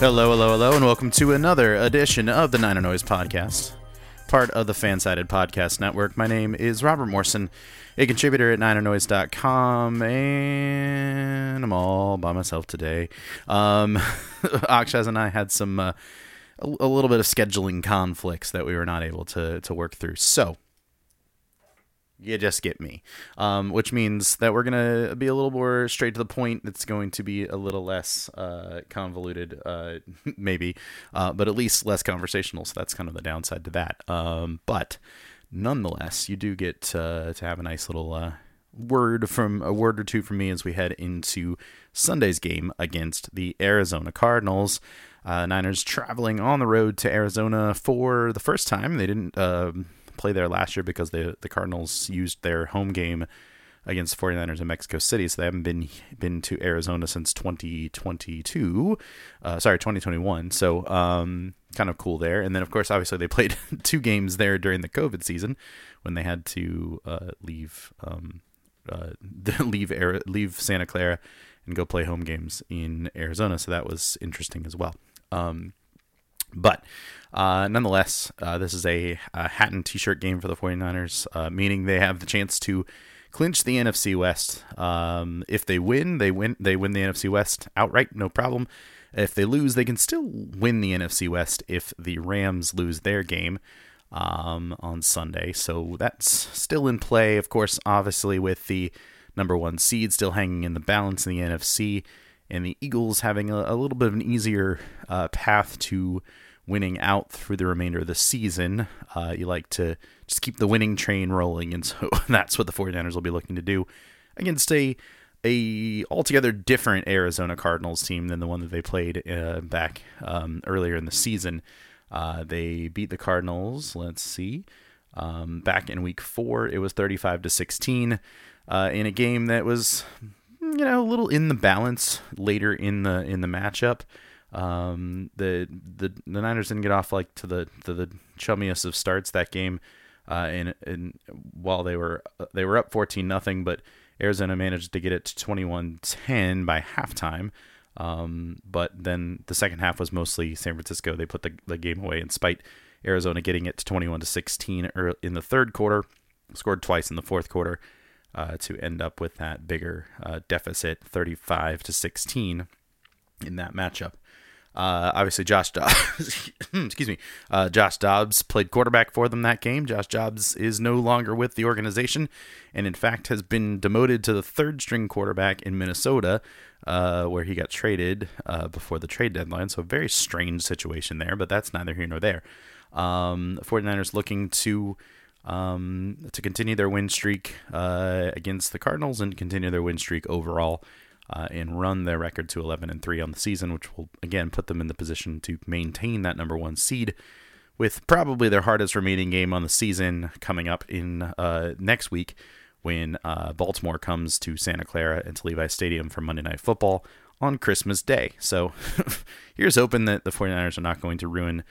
Hello, hello, hello, and welcome to another edition of the Niner Noise Podcast, part of the Fansided Podcast Network. My name is Robert Morrison, a contributor at NinerNoise.com, and I'm all by myself today. Um, Akshaz and I had some uh, a, a little bit of scheduling conflicts that we were not able to to work through. So you just get me, um, which means that we're gonna be a little more straight to the point. It's going to be a little less uh, convoluted, uh, maybe, uh, but at least less conversational. So that's kind of the downside to that. Um, but nonetheless, you do get to have a nice little uh, word from a word or two from me as we head into Sunday's game against the Arizona Cardinals. Uh, Niners traveling on the road to Arizona for the first time. They didn't uh, play there last year because the the Cardinals used their home game against 49ers in Mexico City, so they haven't been been to Arizona since 2022. Uh, sorry, 2021. So um, kind of cool there. And then of course, obviously, they played two games there during the COVID season when they had to uh, leave um, uh, leave leave Santa Clara and go play home games in Arizona. So that was interesting as well. Um, but uh, nonetheless, uh, this is a, a, hat and t shirt game for the 49ers, uh, meaning they have the chance to clinch the NFC West. Um, if they win, they win. They win the NFC West outright, no problem. If they lose, they can still win the NFC West if the Rams lose their game um, on Sunday. So that's still in play. Of course, obviously with the number one seed still hanging in the balance in the NFC and the Eagles having a, a little bit of an easier uh, path to winning out through the remainder of the season. Uh, you like to just keep the winning train rolling, and so that's what the 49ers will be looking to do against a a altogether different Arizona Cardinals team than the one that they played uh, back um, earlier in the season. Uh, they beat the Cardinals. Let's see. Um, back in week four, it was 35 to 16 uh, in a game that was you know, a little in the balance later in the in the matchup. Um, the the the Niners didn't get off like to the to the chummiest of starts that game, uh, and and while they were they were up fourteen nothing, but Arizona managed to get it to 21-10 by halftime. Um, but then the second half was mostly San Francisco. They put the, the game away in spite Arizona getting it to 21 to 16 in the third quarter, scored twice in the fourth quarter, uh, to end up with that bigger uh, deficit, 35 to 16, in that matchup. Uh, obviously, Josh Dobbs, excuse me, uh, Josh Dobbs played quarterback for them that game. Josh Dobbs is no longer with the organization, and in fact has been demoted to the third string quarterback in Minnesota, uh, where he got traded uh, before the trade deadline. So, a very strange situation there, but that's neither here nor there. Um, 49ers looking to um, to continue their win streak uh, against the Cardinals and continue their win streak overall uh, and run their record to 11 and 3 on the season, which will again put them in the position to maintain that number one seed. With probably their hardest remaining game on the season coming up in uh, next week when uh, Baltimore comes to Santa Clara and to Levi Stadium for Monday Night Football on Christmas Day. So here's hoping that the 49ers are not going to ruin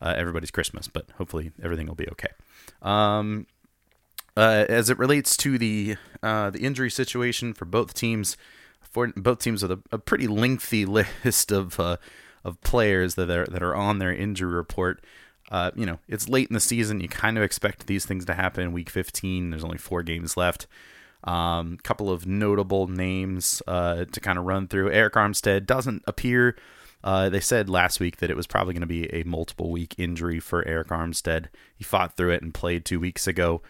uh, everybody's Christmas, but hopefully everything will be okay. Um, uh, as it relates to the uh, the injury situation for both teams, for both teams with a, a pretty lengthy list of uh, of players that are that are on their injury report. Uh, you know, it's late in the season. You kind of expect these things to happen week 15. There's only four games left. A um, couple of notable names uh, to kind of run through. Arik Armstead doesn't appear uh, they said last week that it was probably going to be a multiple week injury for Arik Armstead. He fought through it and played two weeks ago,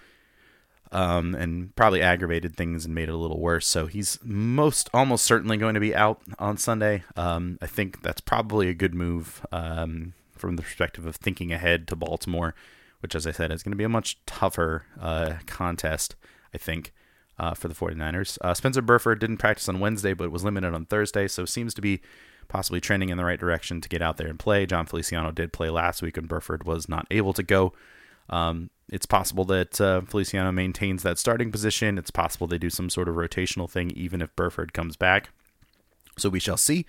um, and probably aggravated things and made it a little worse. So he's most almost certainly going to be out on Sunday. Um, I think that's probably a good move um, from the perspective of thinking ahead to Baltimore, which, as I said, is going to be a much tougher uh, contest. I think. uh, for the 49ers. Uh, Spencer Burford didn't practice on Wednesday, but was limited on Thursday, so seems to be possibly trending in the right direction to get out there and play. Jon Feliciano did play last week, and Burford was not able to go. Um, it's possible that uh, Feliciano maintains that starting position. It's possible they do some sort of rotational thing, even if Burford comes back. So we shall see.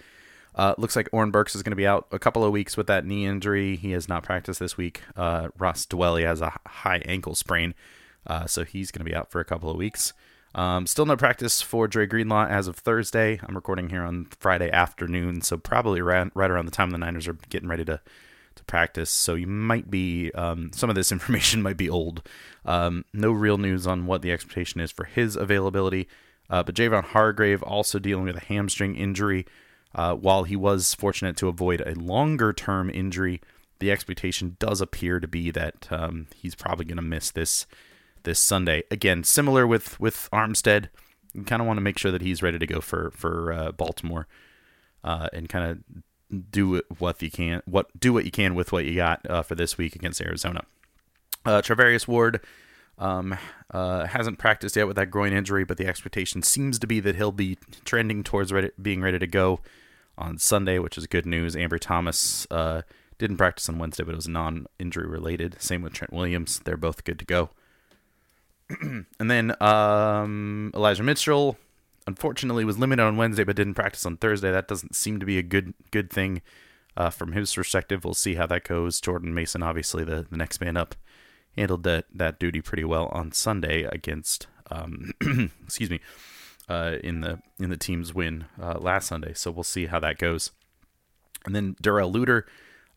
Uh, looks like Oren Burks is going to be out a couple of weeks with that knee injury. He has not practiced this week. Uh, Ross Dwelley has a high ankle sprain, uh, so he's going to be out for a couple of weeks. Um, still no practice for Dre Greenlaw as of Thursday. I'm recording here on Friday afternoon, so probably around, right around the time the Niners are getting ready to to practice. So you might be um, some of this information might be old. Um, no real news on what the expectation is for his availability. Uh, but Javon Hargrave also dealing with a hamstring injury. Uh, while he was fortunate to avoid a longer term injury, the expectation does appear to be that um, he's probably going to miss this this Sunday. Again, similar with with Armstead, you kind of want to make sure that he's ready to go for for uh, Baltimore, uh, and kind of do what you can, what do what you can with what you got uh, for this week against Arizona. Uh, Charvarius Ward um, uh, hasn't practiced yet with that groin injury, but the expectation seems to be that he'll be trending towards ready, being ready to go on Sunday, which is good news. Ambry Thomas uh, didn't practice on Wednesday, but it was non-injury related. Same with Trent Williams; they're both good to go. and then um, Elijah Mitchell, unfortunately, was limited on Wednesday but didn't practice on Thursday. That doesn't seem to be a good good thing uh, from his perspective. We'll see how that goes. Jordan Mason, obviously the, the next man up, handled that that duty pretty well on Sunday against um, excuse me uh, in the in the team's win uh, last Sunday. So we'll see how that goes. And then Darrell Luter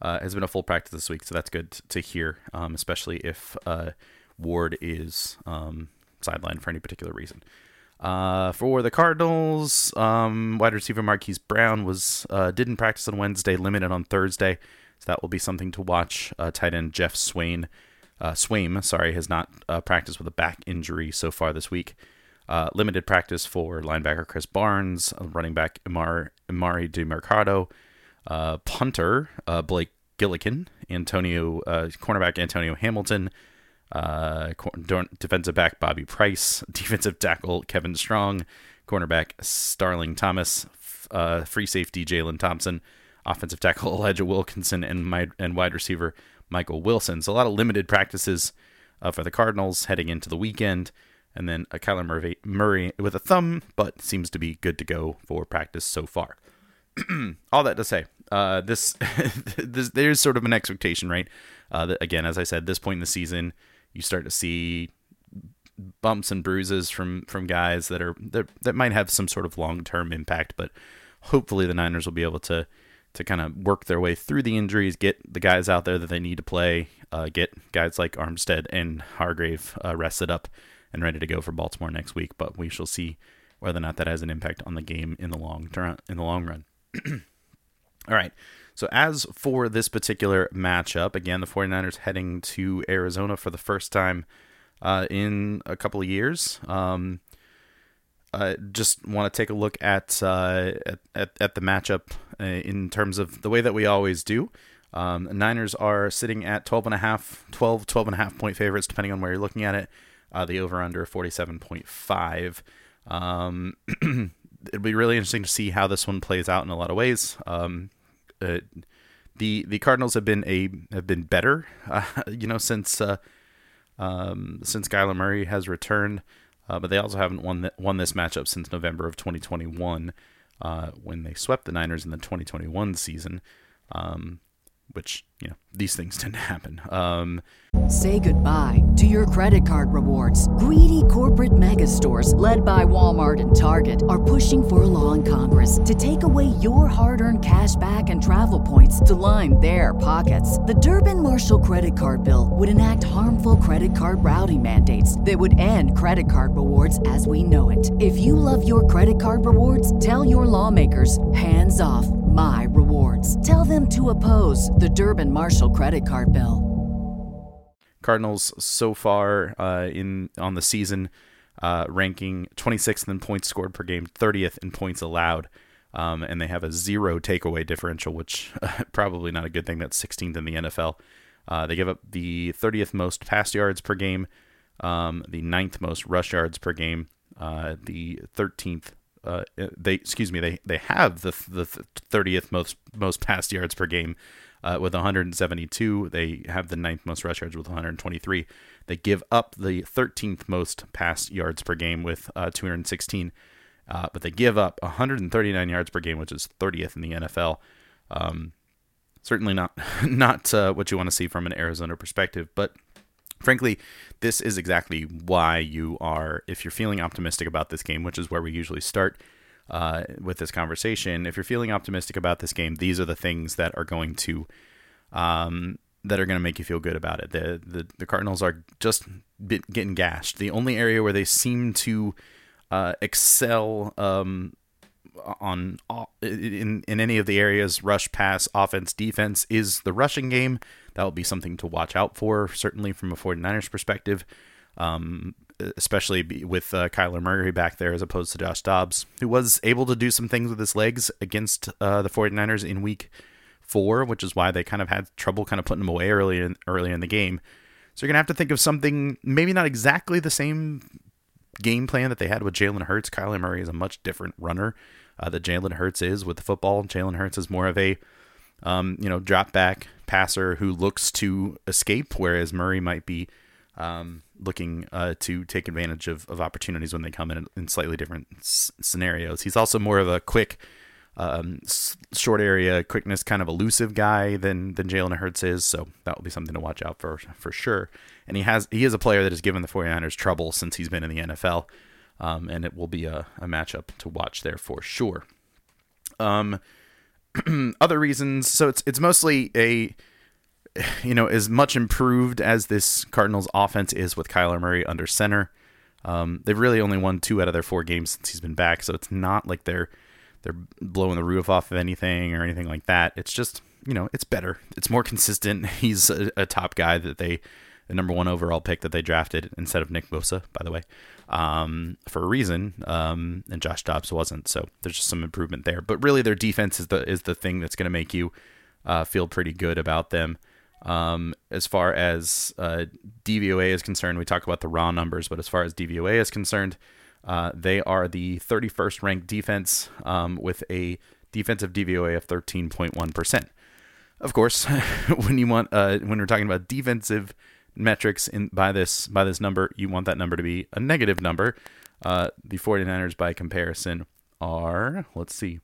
uh, has been a full practice this week, so that's good to hear, um, especially if uh, Ward is um, sidelined for any particular reason. Uh, for the Cardinals, um, wide receiver Marquise Brown was uh, didn't practice on Wednesday, limited on Thursday, so that will be something to watch. Uh, tight end Geoff Swain, uh, Swaim, sorry, has not uh, practiced with a back injury so far this week. Uh, limited practice for linebacker Krys Barnes, running back Imar, Emari Demercado, uh, punter Blake Gillikin, Antonio, cornerback Antonio Hamilton, uh, defensive back Bobby Price, defensive tackle Kevin Strong, cornerback Starling Thomas, uh, free safety Jalen Thompson, offensive tackle Elijah Wilkinson, and my and wide receiver Michael Wilson. So a lot of limited practices uh, for the Cardinals heading into the weekend, and then a Kyler Murray, Murray with a thumb, but seems to be good to go for practice so far. All that to say, uh, this, this there's sort of an expectation, right? Uh, again, as I said, this point in the season you start to see bumps and bruises from from guys that are that, that might have some sort of long-term impact but hopefully the Niners will be able to to kind of work their way through the injuries get the guys out there that they need to play uh, get guys like Armstead and Hargrave uh, rested up and ready to go for Baltimore next week. But we shall see whether or not that has an impact on the game in the long term in the long run. All right so, as for this particular matchup, again, the 49ers heading to Arizona for the first time uh, in a couple of years. Um, I just want to take a look at, uh, at, at, at, the matchup uh, in terms of the way that we always do. Um, Niners are sitting at 12 and a half, 12, 12 and a half point favorites, depending on where you're looking at it. Uh, the over under 47.5. Um, it'll be really interesting to see how this one plays out in a lot of ways. Um, uh, the the Cardinals have been a have been better, uh, you know, since uh, um, since Kyler Murray has returned, uh, but they also haven't won th- won this matchup since November of 2021 uh, when they swept the Niners in the 2021 season. Um, which you know these things tend to happen. Um, Say goodbye to your credit card rewards. Greedy corporate mega stores, led by Walmart and Target, are pushing for a law in Congress to take away your hard-earned cash back and travel points to line their pockets. The Durbin Marshall credit card bill would enact harmful credit card routing mandates that would end credit card rewards as we know it. If you love your credit card rewards, tell your lawmakers hands off my rewards. Tell them to oppose the Durbin Marshall credit card bill. Cardinals so far uh, in on the season, uh, ranking 26th in points scored per game, 30th in points allowed, um, and they have a zero takeaway differential, which probably not a good thing. That's 16th in the NFL. Uh, they give up the 30th most pass yards per game, um, the ninth most rush yards per game, uh, the 13th. Uh, they excuse me. They they have the the 30th most most pass yards per game uh, with 172. They have the ninth most rush yards with 123. They give up the 13th most pass yards per game with uh, 216. Uh, but they give up 139 yards per game, which is 30th in the NFL. Um, certainly not not uh, what you want to see from an Arizona perspective, but frankly, this is exactly why you are, if you're feeling optimistic about this game, which is where we usually start uh, with this conversation. If you're feeling optimistic about this game, these are the things that are going to um, that are going to make you feel good about it. The the, the Cardinals are just getting gashed. The only area where they seem to uh, excel um, on in in any of the areas rush pass offense defense is the rushing game. That will be something to watch out for certainly from a 49ers perspective um, especially with uh, Kyler Murray back there as opposed to Josh Dobbs who was able to do some things with his legs against uh, the 49ers in week 4 which is why they kind of had trouble kind of putting him away early in early in the game. So you're going to have to think of something maybe not exactly the same game plan that they had with Jalen Hurts. Kyler Murray is a much different runner uh, that Jalen Hurts is with the football. Jalen Hurts is more of a um, you know drop back passer who looks to escape, whereas Murray might be um, looking uh, to take advantage of, of opportunities when they come in in slightly different s- scenarios. He's also more of a quick. Um, short area quickness, kind of elusive guy than than Jalen Hurts is, so that will be something to watch out for for sure. And he has he is a player that has given the 49ers trouble since he's been in the NFL um, and it will be a, a matchup to watch there for sure. Um, other reasons, so it's it's mostly a you know as much improved as this Cardinals offense is with Kyler Murray under center. Um, they've really only won two out of their four games since he's been back, so it's not like they're they're blowing the roof off of anything or anything like that. It's just you know it's better, it's more consistent. He's a, a top guy that they the number one overall pick that they drafted instead of Nick Bosa, by the way, um, for a reason. Um, and Josh Dobbs wasn't, so there's just some improvement there. But really, their defense is the is the thing that's going to make you uh, feel pretty good about them. Um, as far as uh, DVOA is concerned, we talk about the raw numbers, but as far as DVOA is concerned, uh, they are the 31st ranked defense um, with a defensive DVOA of 13.1%. Of course, when you want uh, when we're talking about defensive metrics in by this by this number, you want that number to be a negative number. Uh, the 49ers, by comparison, are let's see,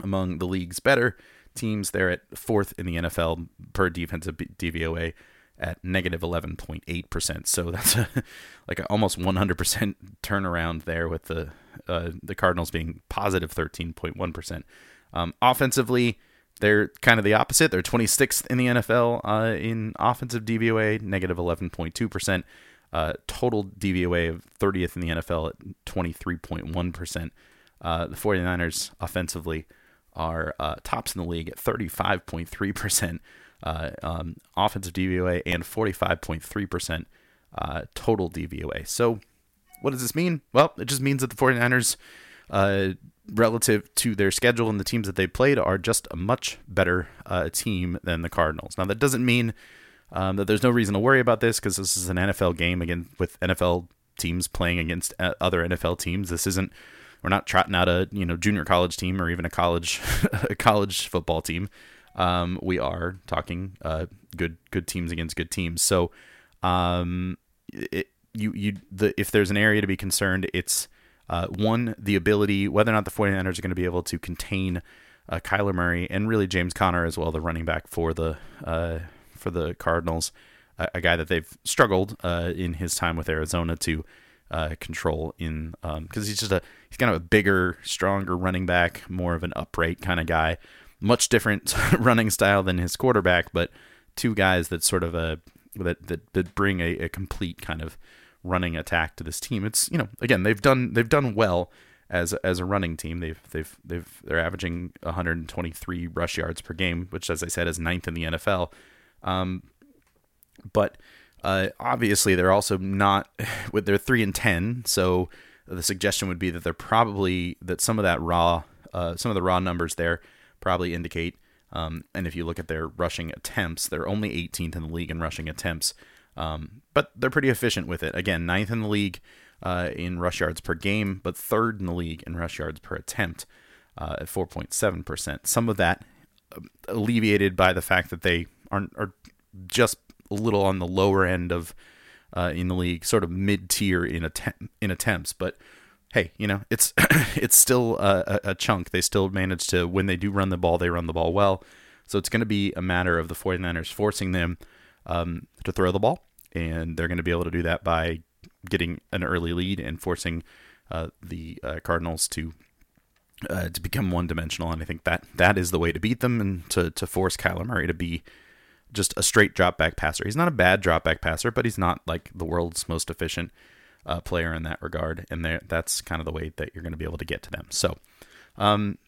among the league's better teams. They're at fourth in the NFL per defensive DVOA at negative 11.8%. So that's a, like a almost 100% turnaround there with the uh, the Cardinals being positive 13.1. Um, offensively, they're kind of the opposite. They're 26th in the NFL uh, in offensive DVOA, negative 11.2%. Uh, total DVOA of 30th in the NFL at 23.1%. Uh, the 49ers offensively are uh, tops in the league at 35.3% uh, um, offensive DVOA and 45.3% uh, total DVOA. So, what does this mean? Well, it just means that the 49ers uh, relative to their schedule and the teams that they played, are just a much better uh, team than the Cardinals. Now, that doesn't mean um, that there's no reason to worry about this because this is an NFL game again with NFL teams playing against uh, other NFL teams. This isn't we're not trotting out a you know junior college team or even a college a college football team. Um, we are talking uh, good good teams against good teams. So um, it, you you the if there's an area to be concerned, it's uh, one, the ability, whether or not the 49ers are going to be able to contain uh, Kyler Murray and really James Conner as well, the running back for the uh, for the Cardinals, a, a, guy that they've struggled uh, in his time with Arizona to uh, control in because um, he's just a he's kind of a bigger, stronger running back, more of an upright kind of guy, much different running style than his quarterback, but two guys that sort of a that that, that bring a, a complete kind of running attack to this team. It's you know again they've done they've done well as as a running team. They've they've they've they're averaging 123 rush yards per game, which as I said is ninth in the NFL. Um, but uh, obviously they're also not with their three and ten. So the suggestion would be that they're probably that some of that raw uh, some of the raw numbers there probably indicate. Um, and if you look at their rushing attempts, they're only 18th in the league in rushing attempts. Um, but they're pretty efficient with it. Again, ninth in the league uh, in rush yards per game, but third in the league in rush yards per attempt uh, at 4.7%. Some of that um, alleviated by the fact that they aren't are just a little on the lower end of uh, in the league, sort of mid tier in in attempts, but hey, you know it's it's still a, a, chunk. They still manage to when they do run the ball, they run the ball well. So it's going to be a matter of the 49ers forcing them um, to throw the ball, and they're going to be able to do that by getting an early lead and forcing uh, the uh, Cardinals to uh, to become one dimensional. And I think that that is the way to beat them and to to force Kyler Murray to be just a straight drop back passer. He's not a bad drop back passer, but he's not like the world's most efficient uh, player in that regard. And that's kind of the way that you're going to be able to get to them. So, um,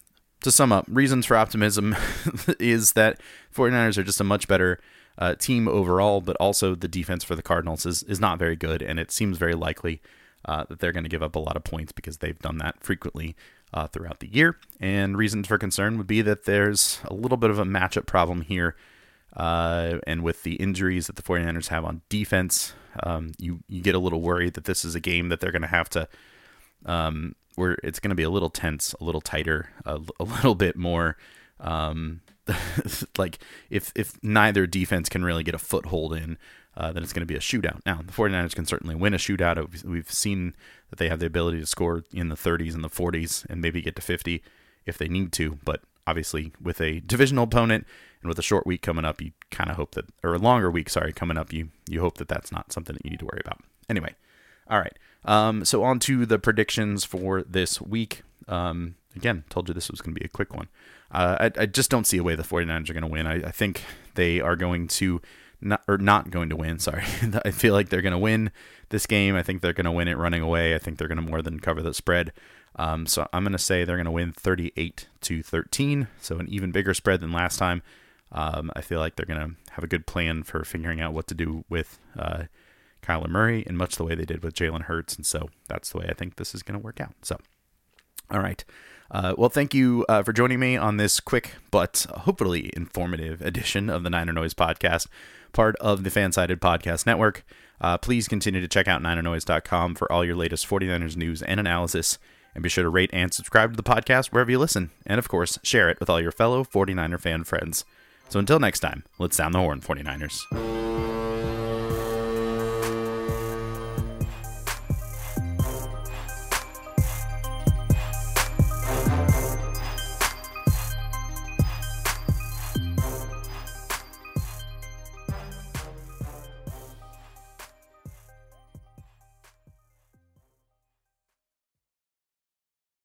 to sum up, reasons for optimism is that 49ers are just a much better uh, team overall, but also the defense for the Cardinals is, is not very good. And it seems very likely uh, that they're going to give up a lot of points because they've done that frequently uh, throughout the year. And reasons for concern would be that there's a little bit of a matchup problem here uh, and with the injuries that the 49ers have on defense, um, you, you get a little worried that this is a game that they're going to have to, um, where it's going to be a little tense, a little tighter, a, a little bit more. Um, like if if neither defense can really get a foothold in, uh, then it's going to be a shootout. Now, the 49ers can certainly win a shootout. We've seen that they have the ability to score in the 30s and the 40s and maybe get to 50 if they need to. But obviously, with a divisional opponent and with a short week coming up, you kind of hope that, or a longer week, sorry, coming up, you you hope that that's not something that you need to worry about. Anyway, all right. Um, so on to the predictions for this week. Um, again, told you this was going to be a quick one. Uh, I, I, just don't see a way the 49ers are going to win. I, I, think they are going to not or not going to win. Sorry, I feel like they're going to win this game. I think they're going to win it running away. I think they're going to more than cover the spread. Um, so I'm going to say they're going to win 38 to 13. So an even bigger spread than last time. Um, I feel like they're going to have a good plan for figuring out what to do with uh, Kyler Murray in much the way they did with Jalen Hurts. And so that's the way I think this is going to work out. So, all right. Uh, well, thank you uh, for joining me on this quick but hopefully informative edition of the Niner Noise podcast, part of the Fansided Podcast Network. Uh, please continue to check out NinerNoise.com for all your latest 49ers news and analysis. And be sure to rate and subscribe to the podcast wherever you listen. And of course, share it with all your fellow 49er fan friends. So until next time, let's sound the horn, 49ers.